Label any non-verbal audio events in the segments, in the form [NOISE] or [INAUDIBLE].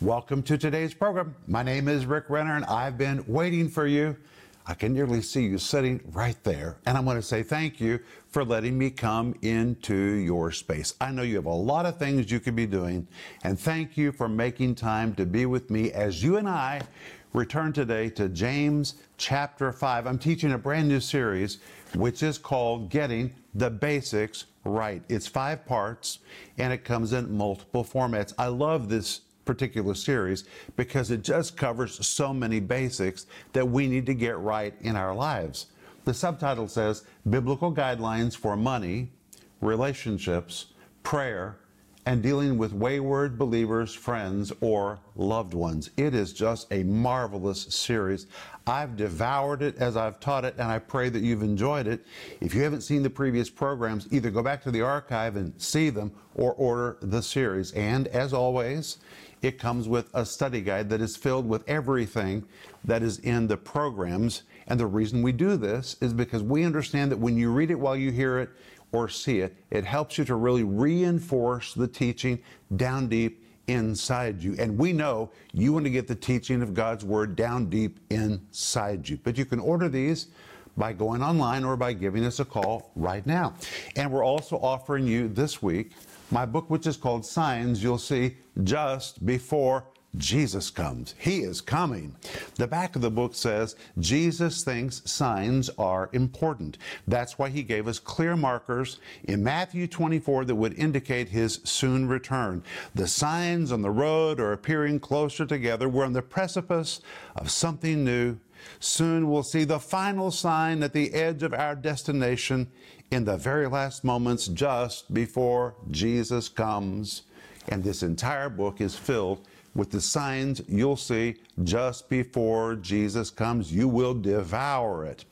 Welcome to today's program. My name is Rick Renner, and I've been waiting for you. I can nearly see you sitting right there. And I want to say thank you for letting me come into your space. I know you have a lot of things you could be doing, and thank you for making time to be with me as you and I return today to James chapter 5. I'm teaching a brand new series, which is called Getting the Basics Right. It's five parts, and it comes in multiple formats. I love this particular series because it just covers so many basics that we need to get right in our lives. The subtitle says Biblical Guidelines for Money, Relationships, Prayer, and dealing with wayward believers, friends, or loved ones. It is just a marvelous series. I've devoured it as I've taught it, and I pray that you've enjoyed it. If you haven't seen the previous programs, either go back to the archive and see them or order the series. And as always, it comes with a study guide that is filled with everything that is in the programs. And the reason we do this is because we understand that when you read it while you hear it, or see it, it helps you to really reinforce the teaching down deep inside you. And we know you want to get the teaching of God's Word down deep inside you. But you can order these by going online or by giving us a call right now. And we're also offering you this week my book, which is called Signs You'll See Just Before Jesus comes. He is coming. The back of the book says Jesus thinks signs are important. That's why he gave us clear markers in Matthew 24 that would indicate his soon return. The signs on the road are appearing closer together. We're on the precipice of something new. Soon we'll see the final sign at the edge of our destination in the very last moments just before Jesus comes. And this entire book is filled with the signs you'll see just before Jesus comes. You will devour it.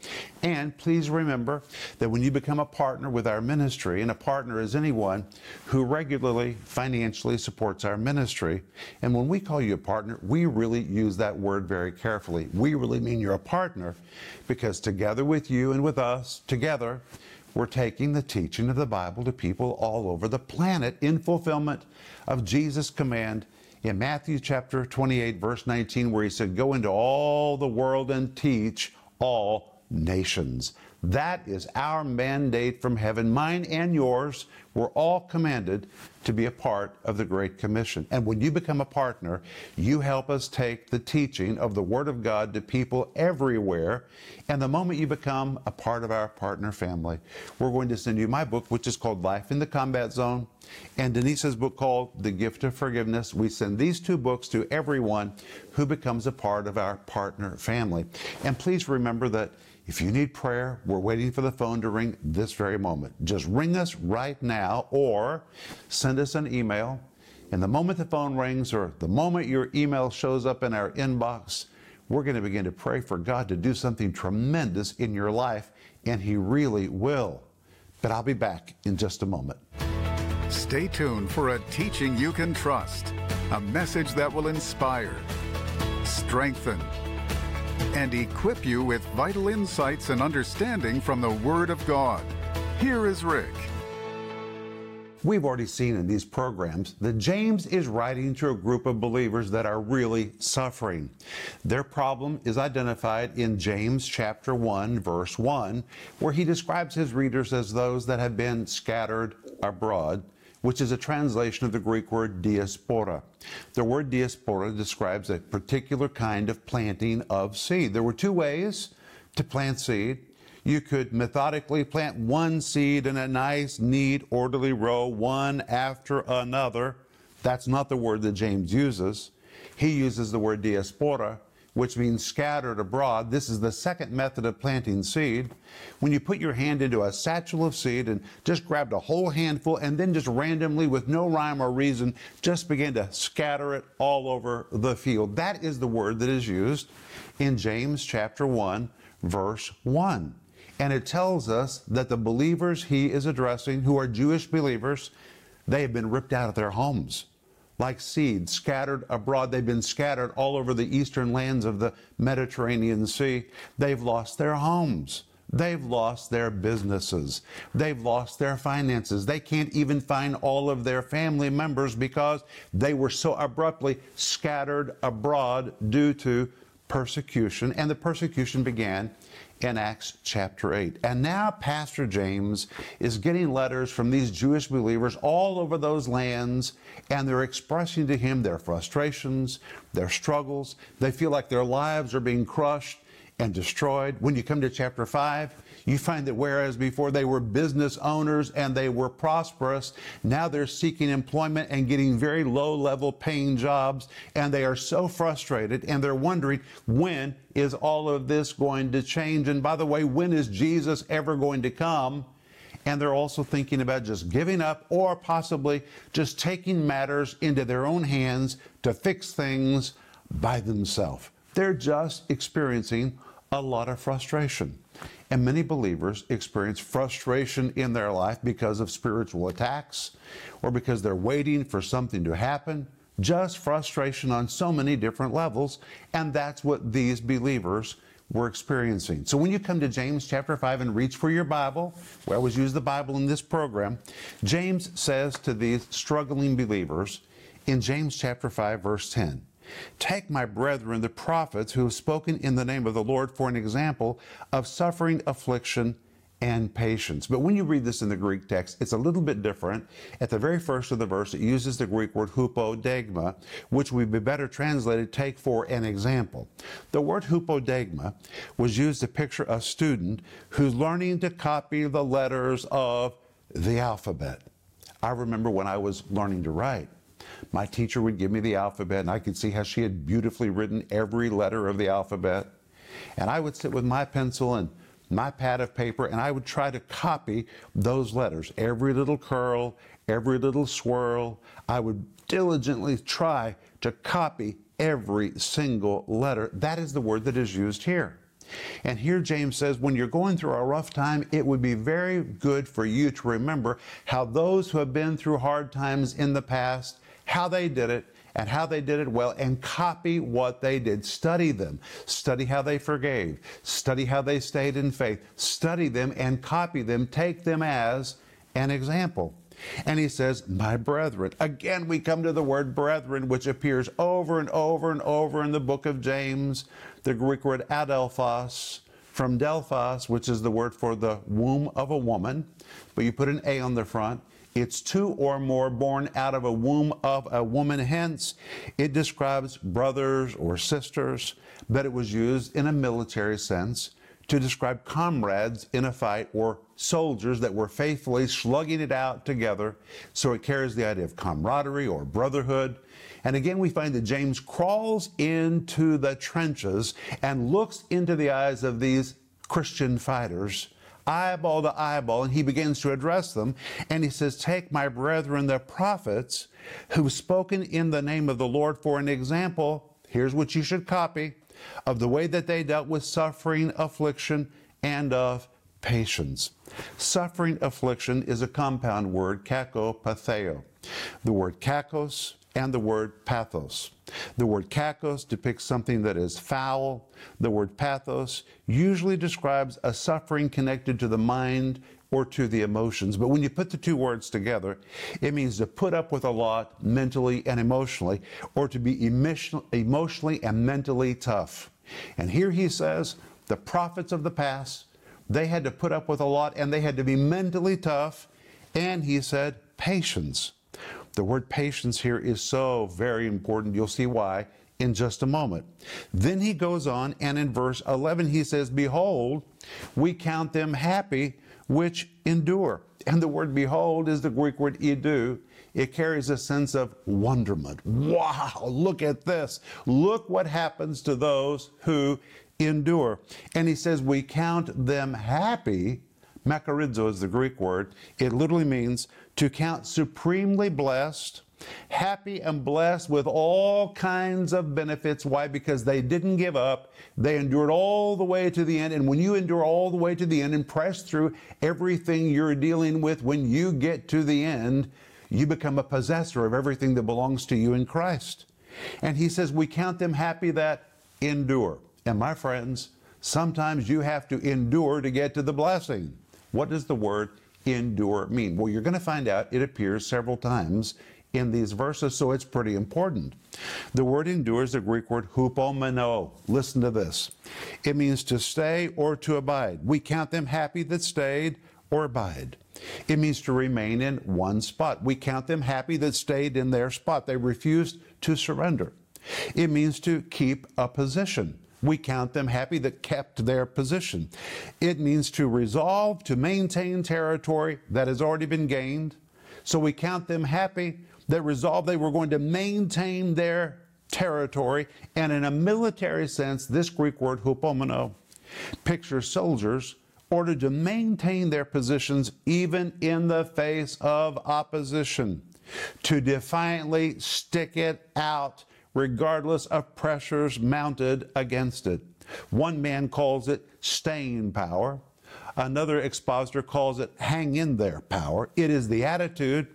And please remember that when you become a partner with our ministry, and a partner is anyone who regularly financially supports our ministry, and when we call you a partner, we really use that word very carefully. We really mean you're a partner because together with you and with us, together, we're taking the teaching of the Bible to people all over the planet in fulfillment of Jesus' command in Matthew chapter 28, verse 19, where he said, Go into all the world and teach all nations. That is our mandate from heaven, mine and yours. We're all commanded to be a part of the Great Commission. And when you become a partner, you help us take the teaching of the Word of God to people everywhere. And the moment you become a part of our partner family, we're going to send you my book, which is called Life in the Combat Zone, and Denise's book called The Gift of Forgiveness. We send these two books to everyone who becomes a part of our partner family. And please remember that if you need prayer, we're waiting for the phone to ring this very moment. Just ring us right now or send us an email. And the moment the phone rings or the moment your email shows up in our inbox, we're going to begin to pray for God to do something tremendous in your life, and He really will. But I'll be back in just a moment. Stay tuned for a teaching you can trust, a message that will inspire, strengthen, and equip you with vital insights and understanding from the Word of God. Here is Rick. We've already seen in these programs that James is writing to a group of believers that are really suffering. Their problem is identified in James chapter 1 verse 1 where he describes his readers as those that have been scattered abroad which is a translation of the Greek word diaspora. The word diaspora describes a particular kind of planting of seed. There were two ways to plant seed. You could methodically plant one seed in a nice, neat, orderly row, one after another. That's not the word that James uses. He uses the word diaspora, which means scattered abroad. This is the second method of planting seed. When you put your hand into a satchel of seed and just grabbed a whole handful and then just randomly, with no rhyme or reason, just begin to scatter it all over the field. That is the word that is used in James chapter 1, verse 1. And it tells us that the believers he is addressing, who are Jewish believers, they have been ripped out of their homes like seeds scattered abroad. They've been scattered all over the eastern lands of the Mediterranean Sea. They've lost their homes. They've lost their businesses. They've lost their finances. They can't even find all of their family members because they were so abruptly scattered abroad due to persecution. And the persecution began in Acts chapter 8. And now Pastor James is getting letters from these Jewish believers all over those lands, and they're expressing to him their frustrations, their struggles. They feel like their lives are being crushed and destroyed. When you come to chapter 5, you find that whereas before they were business owners and they were prosperous, now they're seeking employment and getting very low level paying jobs, and they are so frustrated and they're wondering when is all of this going to change? And by the way, when is Jesus ever going to come? And they're also thinking about just giving up or possibly just taking matters into their own hands to fix things by themselves. They're just experiencing a lot of frustration. And many believers experience frustration in their life because of spiritual attacks or because they're waiting for something to happen. Just frustration on so many different levels. And that's what these believers were experiencing. So when you come to James chapter 5 and reach for your Bible, we always use the Bible in this program, James says to these struggling believers in James chapter 5, verse 10, Take my brethren, the prophets, who have spoken in the name of the Lord for an example of suffering, affliction, and patience. But when you read this in the Greek text, it's a little bit different. At the very first of the verse, it uses the Greek word hupodegma, which would be better translated take for an example. The word hupodegma was used to picture a student who's learning to copy the letters of the alphabet. I remember when I was learning to write, my teacher would give me the alphabet, and I could see how she had beautifully written every letter of the alphabet. And I would sit with my pencil and my pad of paper, and I would try to copy those letters. Every little curl, every little swirl. I would diligently try to copy every single letter. That is the word that is used here. And here James says, when you're going through a rough time, it would be very good for you to remember how those who have been through hard times in the past how they did it and how they did it well and copy what they did. Study them. Study how they forgave. Study how they stayed in faith. Study them and copy them. Take them as an example. And he says, My brethren. Again, we come to the word brethren, which appears over and over and over in the book of James, the Greek word adelphos, from Delphos, which is the word for the womb of a woman, but you put an A on the front. It's two or more born out of a womb of a woman. Hence, it describes brothers or sisters, but it was used in a military sense to describe comrades in a fight or soldiers that were faithfully slugging it out together. So it carries the idea of camaraderie or brotherhood. And again, we find that James crawls into the trenches and looks into the eyes of these Christian fighters eyeball to eyeball, and he begins to address them. And he says, Take my brethren, the prophets, who've spoken in the name of the Lord for an example. Here's what you should copy of the way that they dealt with suffering, affliction, and of patience. Suffering, affliction is a compound word, kakopatheo. The word kakos and the word pathos. The word kakos depicts something that is foul. The word pathos usually describes a suffering connected to the mind or to the emotions. But when you put the two words together, it means to put up with a lot mentally and emotionally, or to be emotionally and mentally tough. And here he says, the prophets of the past, they had to put up with a lot and they had to be mentally tough. And he said, patience. The word patience here is so very important. You'll see why in just a moment. Then he goes on, and in verse 11, he says, Behold, we count them happy which endure. And the word behold is the Greek word idu. It carries a sense of wonderment. Wow, look at this. Look what happens to those who endure. And he says, We count them happy Makaridzo is the Greek word. It literally means to count supremely blessed, happy and blessed with all kinds of benefits. Why? Because they didn't give up. They endured all the way to the end. And when you endure all the way to the end and press through everything you're dealing with, when you get to the end, you become a possessor of everything that belongs to you in Christ. And he says, We count them happy that endure. And my friends, Sometimes you have to endure to get to the blessing. What does the word endure mean? Well, you're going to find out it appears several times in these verses, so it's pretty important. The word endure is the Greek word hupomeno. Listen to this. It means to stay or to abide. We count them happy that stayed or abide. It means to remain in one spot. We count them happy that stayed in their spot. They refused to surrender. It means to keep a position. We count them happy that kept their position. It means to resolve to maintain territory that has already been gained. So we count them happy that resolved they were going to maintain their territory. And in a military sense, this Greek word, hupomeno, pictures soldiers ordered to maintain their positions even in the face of opposition, to defiantly stick it out regardless of pressures mounted against it. One man calls it staying power. Another expositor calls it hang in there power. It is the attitude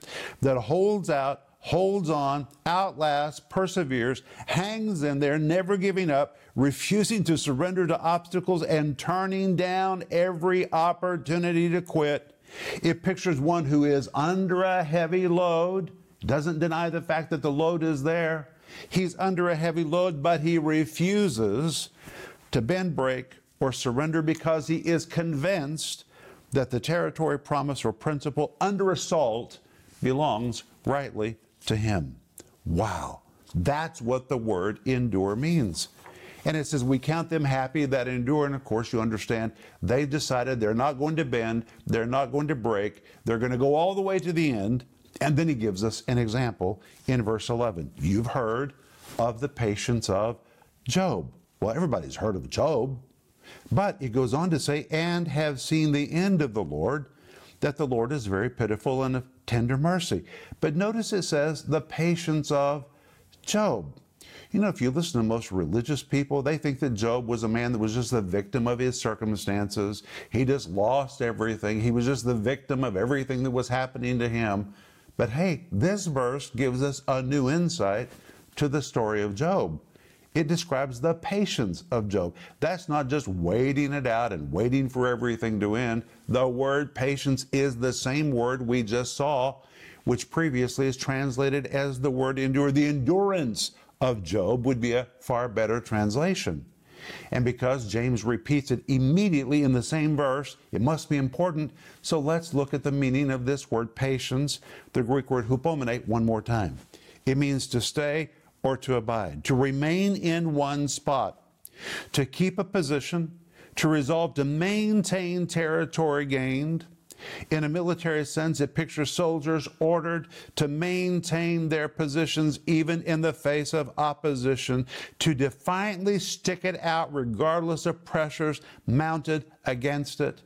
that holds out, holds on, outlasts, perseveres, hangs in there, never giving up, refusing to surrender to obstacles, and turning down every opportunity to quit. It pictures one who is under a heavy load, doesn't deny the fact that the load is there. He's under a heavy load, but he refuses to bend, break, or surrender because he is convinced that the territory, promise, or principle under assault belongs rightly to him. Wow, that's what the word endure means. And it says, We count them happy that endure. And of course, you understand, they decided they're not going to bend, they're not going to break, they're going to go all the way to the end. And then he gives us an example in verse 11. You've heard of the patience of Job. Well, everybody's heard of Job. But it goes on to say, and have seen the end of the Lord, that the Lord is very pitiful and of tender mercy. But notice it says, the patience of Job. You know, if you listen to most religious people, they think that Job was a man that was just the victim of his circumstances. He just lost everything. He was just the victim of everything that was happening to him. But hey, this verse gives us a new insight to the story of Job. It describes the patience of Job. That's not just waiting it out and waiting for everything to end. The word patience is the same word we just saw, which previously is translated as the word endure. The endurance of Job would be a far better translation. And because James repeats it immediately in the same verse, it must be important. So let's look at the meaning of this word patience, the Greek word hupomene, one more time. It means to stay or to abide, to remain in one spot, to keep a position, to resolve to maintain territory gained, in a military sense, it pictures soldiers ordered to maintain their positions even in the face of opposition, to defiantly stick it out regardless of pressures mounted against it.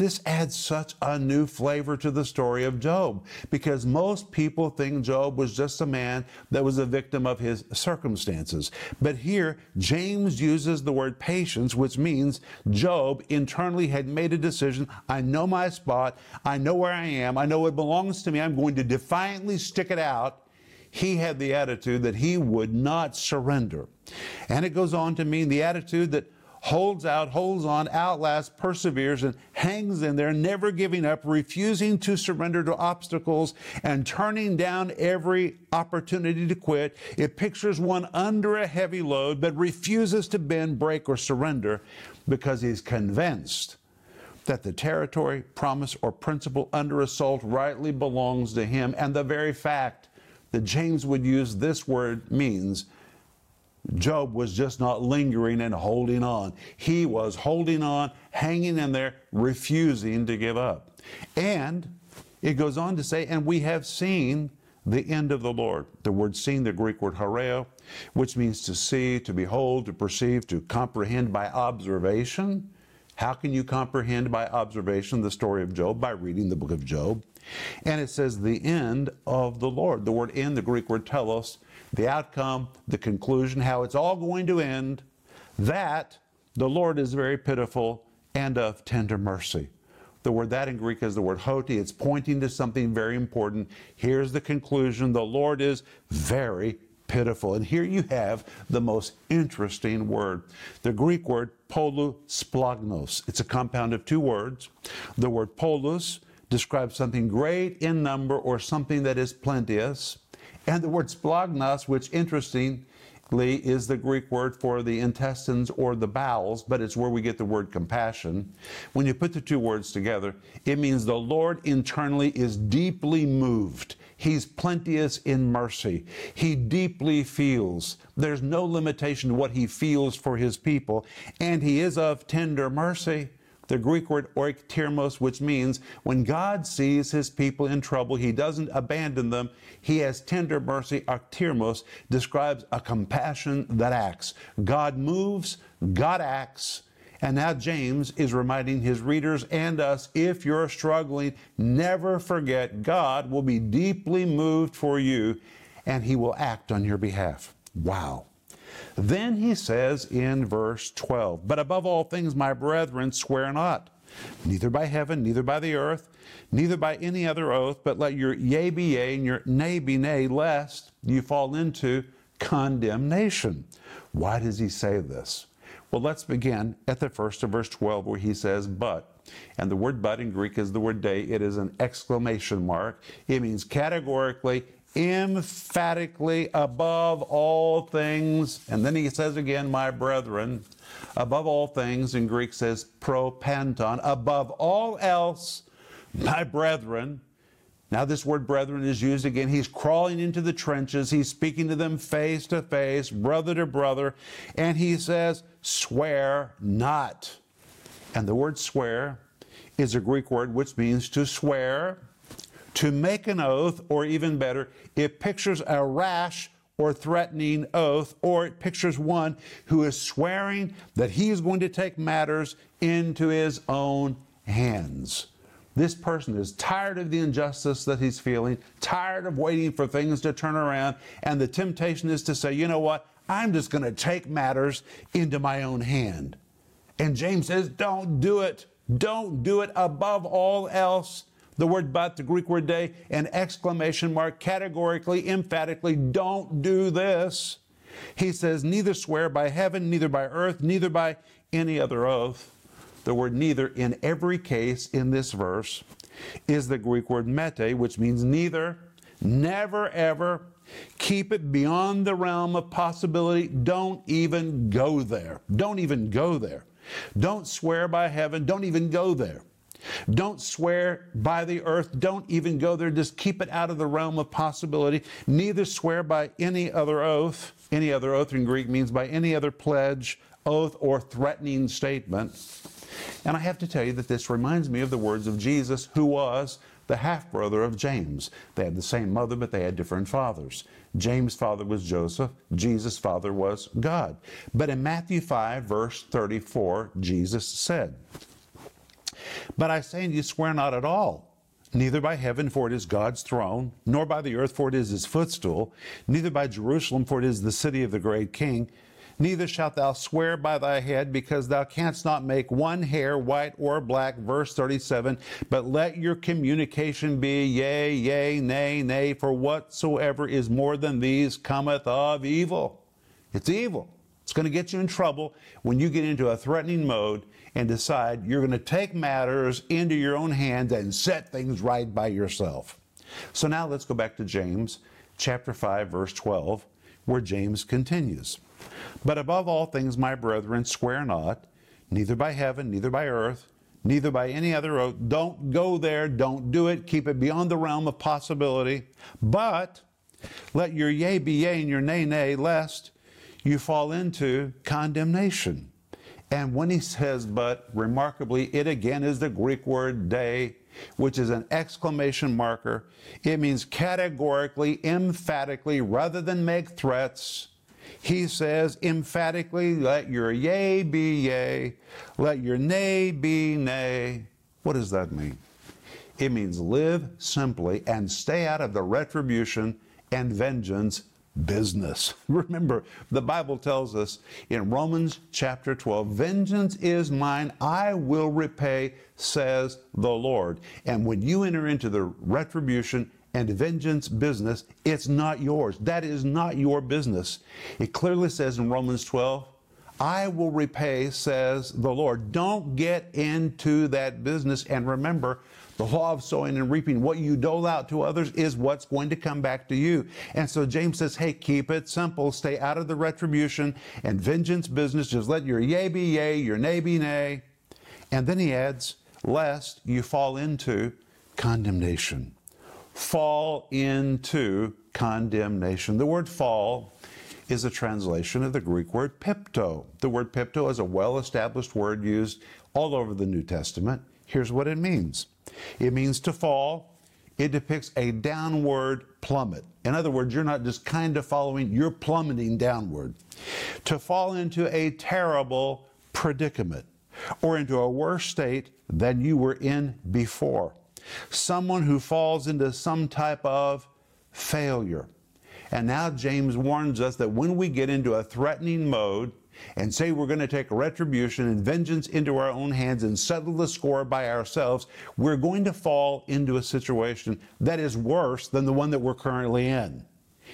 This adds such a new flavor to the story of Job because most people think Job was just a man that was a victim of his circumstances. But here, James uses the word patience, which means Job internally had made a decision. I know my spot. I know where I am. I know it belongs to me. I'm going to defiantly stick it out. He had the attitude that he would not surrender. And it goes on to mean the attitude that holds out, holds on, outlasts, perseveres, and hangs in there, never giving up, refusing to surrender to obstacles, and turning down every opportunity to quit. It pictures one under a heavy load, but refuses to bend, break, or surrender because he's convinced that the territory, promise, or principle under assault rightly belongs to him. And the very fact that James would use this word means Job was just not lingering and holding on. He was holding on, hanging in there, refusing to give up. And it goes on to say, and we have seen the end of the Lord. The word seen, the Greek word horeo, which means to see, to behold, to perceive, to comprehend by observation. How can you comprehend by observation the story of Job? By reading the book of Job. And it says the end of the Lord. The word end, the Greek word telos, the outcome, the conclusion, how it's all going to end, that the Lord is very pitiful and of tender mercy. The word that in Greek is the word hoti. It's pointing to something very important. Here's the conclusion the Lord is very pitiful. And here you have the most interesting word the Greek word polusplagnos. It's a compound of two words. The word polus describes something great in number or something that is plenteous. And the word splagnos, which interestingly is the Greek word for the intestines or the bowels, but it's where we get the word compassion. When you put the two words together, it means the Lord internally is deeply moved. He's plenteous in mercy. He deeply feels. There's no limitation to what he feels for his people, and he is of tender mercy the Greek word oiktirmos, which means when God sees his people in trouble, he doesn't abandon them. He has tender mercy. Oiktirmos describes a compassion that acts. God moves, God acts. And now James is reminding his readers and us if you're struggling, never forget God will be deeply moved for you and he will act on your behalf. Wow. Then he says in verse 12, But above all things, my brethren, swear not, neither by heaven, neither by the earth, neither by any other oath, but let your yea be yea and your nay be nay, lest you fall into condemnation. Why does he say this? Well, let's begin at the first of verse 12 where he says, But. And the word but in Greek is the word day. It is an exclamation mark. It means categorically, emphatically above all things. And then he says again, my brethren, above all things, in Greek says propanton, above all else, my brethren. Now, this word brethren is used again. He's crawling into the trenches. He's speaking to them face to face, brother to brother. And he says, swear not. And the word swear is a Greek word which means to swear to make an oath, or even better, it pictures a rash or threatening oath, or it pictures one who is swearing that he is going to take matters into his own hands. This person is tired of the injustice that he's feeling, tired of waiting for things to turn around, and the temptation is to say, you know what, I'm just going to take matters into my own hand. And James says, don't do it. Don't do it above all else the word but, the Greek word day, an exclamation mark, categorically, emphatically, don't do this. He says, neither swear by heaven, neither by earth, neither by any other oath. The word neither in every case in this verse is the Greek word mete, which means neither, never, ever. Keep it beyond the realm of possibility. Don't even go there. Don't even go there. Don't swear by heaven. Don't even go there. Don't swear by the earth. Don't even go there. Just keep it out of the realm of possibility. Neither swear by any other oath. Any other oath in Greek means by any other pledge, oath, or threatening statement. And I have to tell you that this reminds me of the words of Jesus, who was the half brother of James. They had the same mother, but they had different fathers. James' father was Joseph, Jesus' father was God. But in Matthew 5, verse 34, Jesus said, but I say unto you, swear not at all, neither by heaven, for it is God's throne, nor by the earth, for it is his footstool, neither by Jerusalem, for it is the city of the great king. Neither shalt thou swear by thy head, because thou canst not make one hair white or black. Verse 37 But let your communication be yea, yea, nay, nay, for whatsoever is more than these cometh of evil. It's evil. It's going to get you in trouble when you get into a threatening mode and decide you're going to take matters into your own hands and set things right by yourself. So now let's go back to James chapter 5 verse 12 where James continues. But above all things my brethren swear not neither by heaven neither by earth neither by any other oath don't go there don't do it keep it beyond the realm of possibility but let your yea be yea and your nay nay lest you fall into condemnation. And when he says, but remarkably, it again is the Greek word day, which is an exclamation marker. It means categorically, emphatically, rather than make threats. He says emphatically, let your yea be yea, let your nay be nay. What does that mean? It means live simply and stay out of the retribution and vengeance business. [LAUGHS] Remember, the Bible tells us in Romans chapter 12, vengeance is mine, I will repay, says the Lord. And when you enter into the retribution and vengeance business, it's not yours. That is not your business. It clearly says in Romans 12, I will repay, says the Lord. Don't get into that business. And remember, the law of sowing and reaping, what you dole out to others is what's going to come back to you. And so James says, hey, keep it simple. Stay out of the retribution and vengeance business. Just let your yea be yea, your nay be nay. And then he adds, lest you fall into condemnation. Fall into condemnation. The word fall is a translation of the Greek word pipto. The word pipto is a well established word used all over the New Testament. Here's what it means it means to fall. It depicts a downward plummet. In other words, you're not just kind of following, you're plummeting downward. To fall into a terrible predicament or into a worse state than you were in before. Someone who falls into some type of failure. And now James warns us that when we get into a threatening mode, and say we're going to take retribution and vengeance into our own hands and settle the score by ourselves, we're going to fall into a situation that is worse than the one that we're currently in.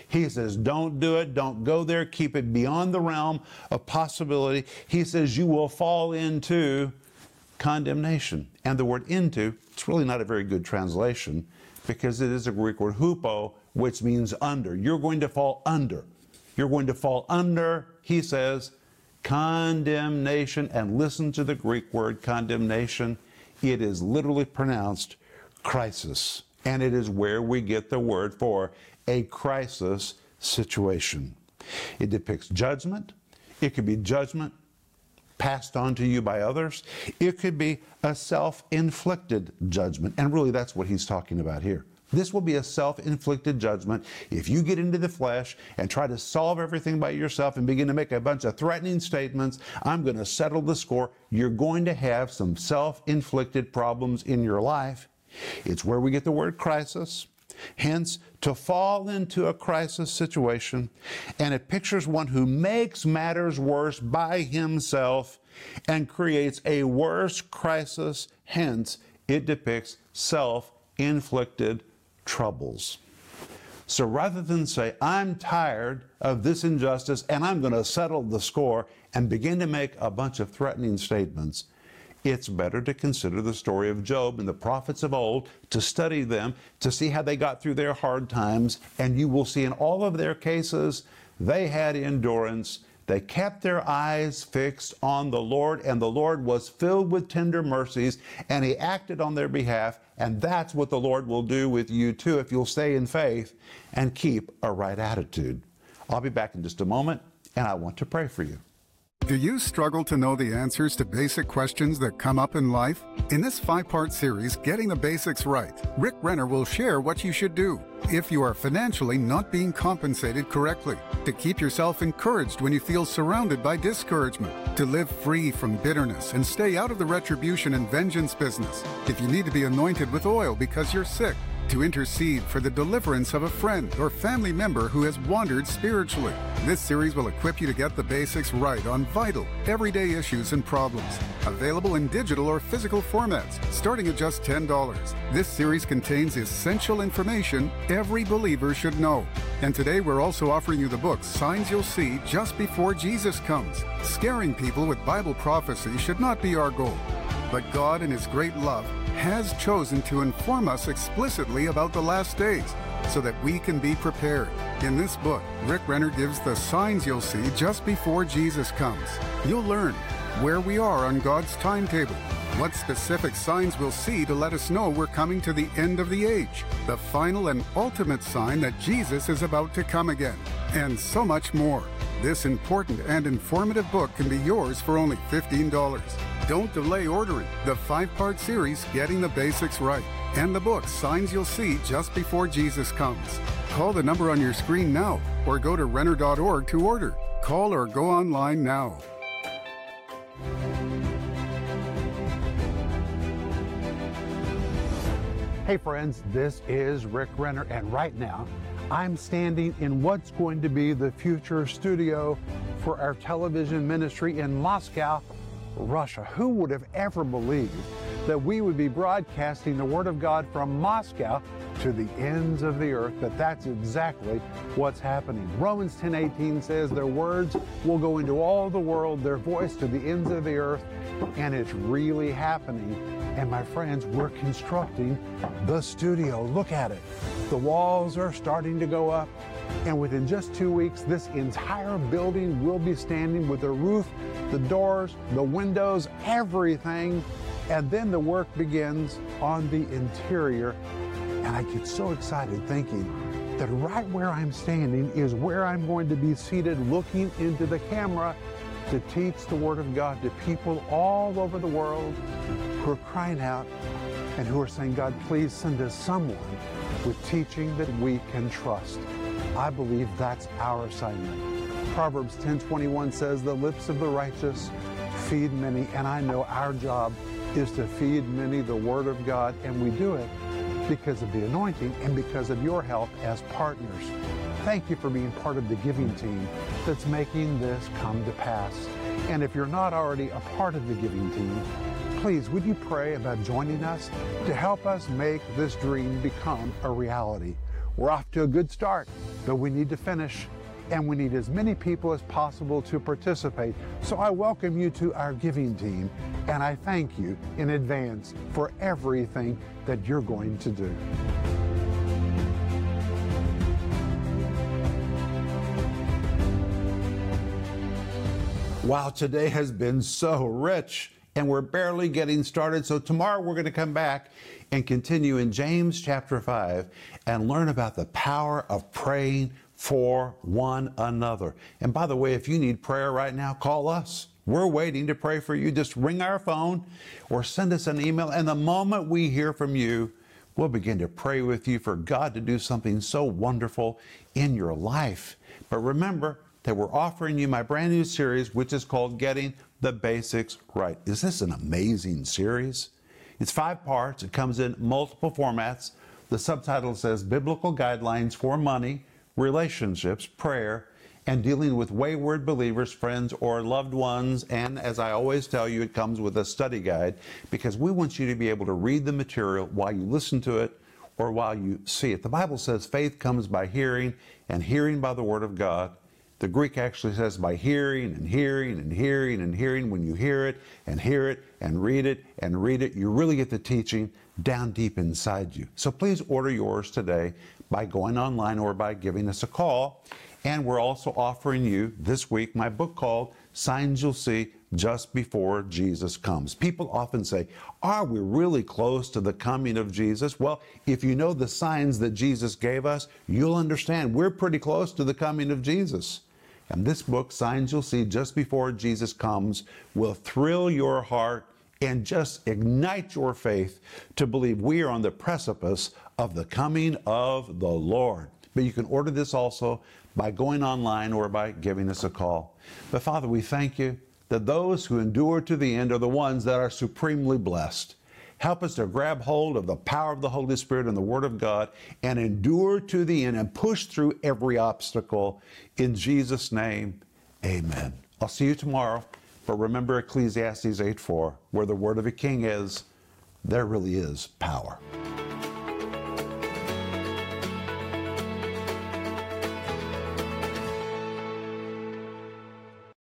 He says, don't do it, don't go there, keep it beyond the realm of possibility. He says, you will fall into condemnation. And the word into, it's really not a very good translation because it is a Greek word hupo, which means under. You're going to fall under. You're going to fall under, he says, condemnation. And listen to the Greek word condemnation. It is literally pronounced crisis. And it is where we get the word for a crisis situation. It depicts judgment. It could be judgment passed on to you by others. It could be a self inflicted judgment. And really, that's what he's talking about here. This will be a self inflicted judgment if you get into the flesh and try to solve everything by yourself and begin to make a bunch of threatening statements. I'm going to settle the score. You're going to have some self inflicted problems in your life. It's where we get the word crisis. Hence, to fall into a crisis situation, and it pictures one who makes matters worse by himself and creates a worse crisis. Hence, it depicts self inflicted troubles. So rather than say, I'm tired of this injustice and I'm going to settle the score and begin to make a bunch of threatening statements, it's better to consider the story of Job and the prophets of old, to study them, to see how they got through their hard times, and you will see in all of their cases, they had endurance they kept their eyes fixed on the Lord, and the Lord was filled with tender mercies, and He acted on their behalf. And that's what the Lord will do with you too if you'll stay in faith and keep a right attitude. I'll be back in just a moment, and I want to pray for you. Do you struggle to know the answers to basic questions that come up in life? In this five part series, Getting the Basics Right, Rick Renner will share what you should do if you are financially not being compensated correctly, to keep yourself encouraged when you feel surrounded by discouragement, to live free from bitterness and stay out of the retribution and vengeance business, if you need to be anointed with oil because you're sick to intercede for the deliverance of a friend or family member who has wandered spiritually. This series will equip you to get the basics right on vital, everyday issues and problems. Available in digital or physical formats, starting at just $10. This series contains essential information every believer should know. And today we're also offering you the book Signs You'll See Just Before Jesus Comes. Scaring people with Bible prophecy should not be our goal. But God, in His great love, has chosen to inform us explicitly about the last days so that we can be prepared. In this book, Rick Renner gives the signs you'll see just before Jesus comes. You'll learn where we are on God's timetable, what specific signs we'll see to let us know we're coming to the end of the age, the final and ultimate sign that Jesus is about to come again, and so much more. This important and informative book can be yours for only $15. Don't delay ordering the five part series, Getting the Basics Right, and the book, Signs You'll See Just Before Jesus Comes. Call the number on your screen now or go to Renner.org to order. Call or go online now. Hey, friends, this is Rick Renner, and right now I'm standing in what's going to be the future studio for our television ministry in Moscow, Russia. Who would have ever believed that we would be broadcasting the Word of God from Moscow to the ends of the earth, but that's exactly what's happening. Romans 10:18 says their words will go into all the world, their voice to the ends of the earth, and it's really happening. And my friends, we're constructing the studio. Look at it. The walls are starting to go up. And within just two weeks, this entire building will be standing with the roof, the doors, the windows, everything. And then the work begins on the interior. And I get so excited thinking that right where I'm standing is where I'm going to be seated looking into the camera to teach the Word of God to people all over the world who are crying out and who are saying, God, please send us someone with teaching that we can trust. I believe that's our assignment. Proverbs 10:21 says, "The lips of the righteous feed many," and I know our job is to feed many the word of God, and we do it because of the anointing and because of your help as partners. Thank you for being part of the giving team that's making this come to pass. And if you're not already a part of the giving team, please would you pray about joining us to help us make this dream become a reality? We're off to a good start, but we need to finish and we need as many people as possible to participate. So I welcome you to our giving team, and I thank you in advance for everything that you're going to do. Wow, today has been so rich, and we're barely getting started. So, tomorrow we're going to come back and continue in James chapter 5 and learn about the power of praying for one another. And by the way, if you need prayer right now, call us. We're waiting to pray for you. Just ring our phone or send us an email. And the moment we hear from you, we'll begin to pray with you for God to do something so wonderful in your life. But remember that we're offering you my brand new series, which is called Getting the Basics Right. Is this an amazing series? It's five parts, it comes in multiple formats. The subtitle says Biblical Guidelines for Money relationships, prayer, and dealing with wayward believers, friends, or loved ones. And as I always tell you, it comes with a study guide because we want you to be able to read the material while you listen to it or while you see it. The Bible says faith comes by hearing, and hearing by the Word of God. The Greek actually says by hearing and hearing and hearing and hearing. When you hear it and hear it and read it and read it, you really get the teaching down deep inside you. So please order yours today by going online or by giving us a call. And we're also offering you this week my book called Signs You'll See Just Before Jesus Comes. People often say, Are we really close to the coming of Jesus? Well, if you know the signs that Jesus gave us, you'll understand we're pretty close to the coming of Jesus. And this book, Signs You'll See Just Before Jesus Comes, will thrill your heart and just ignite your faith to believe we are on the precipice of the coming of the Lord. But you can order this also by going online or by giving us a call. But Father, we thank you that those who endure to the end are the ones that are supremely blessed. Help us to grab hold of the power of the Holy Spirit and the Word of God and endure to the end and push through every obstacle. In Jesus' name, amen. I'll see you tomorrow. But remember Ecclesiastes 8 4, where the word of a king is, there really is power.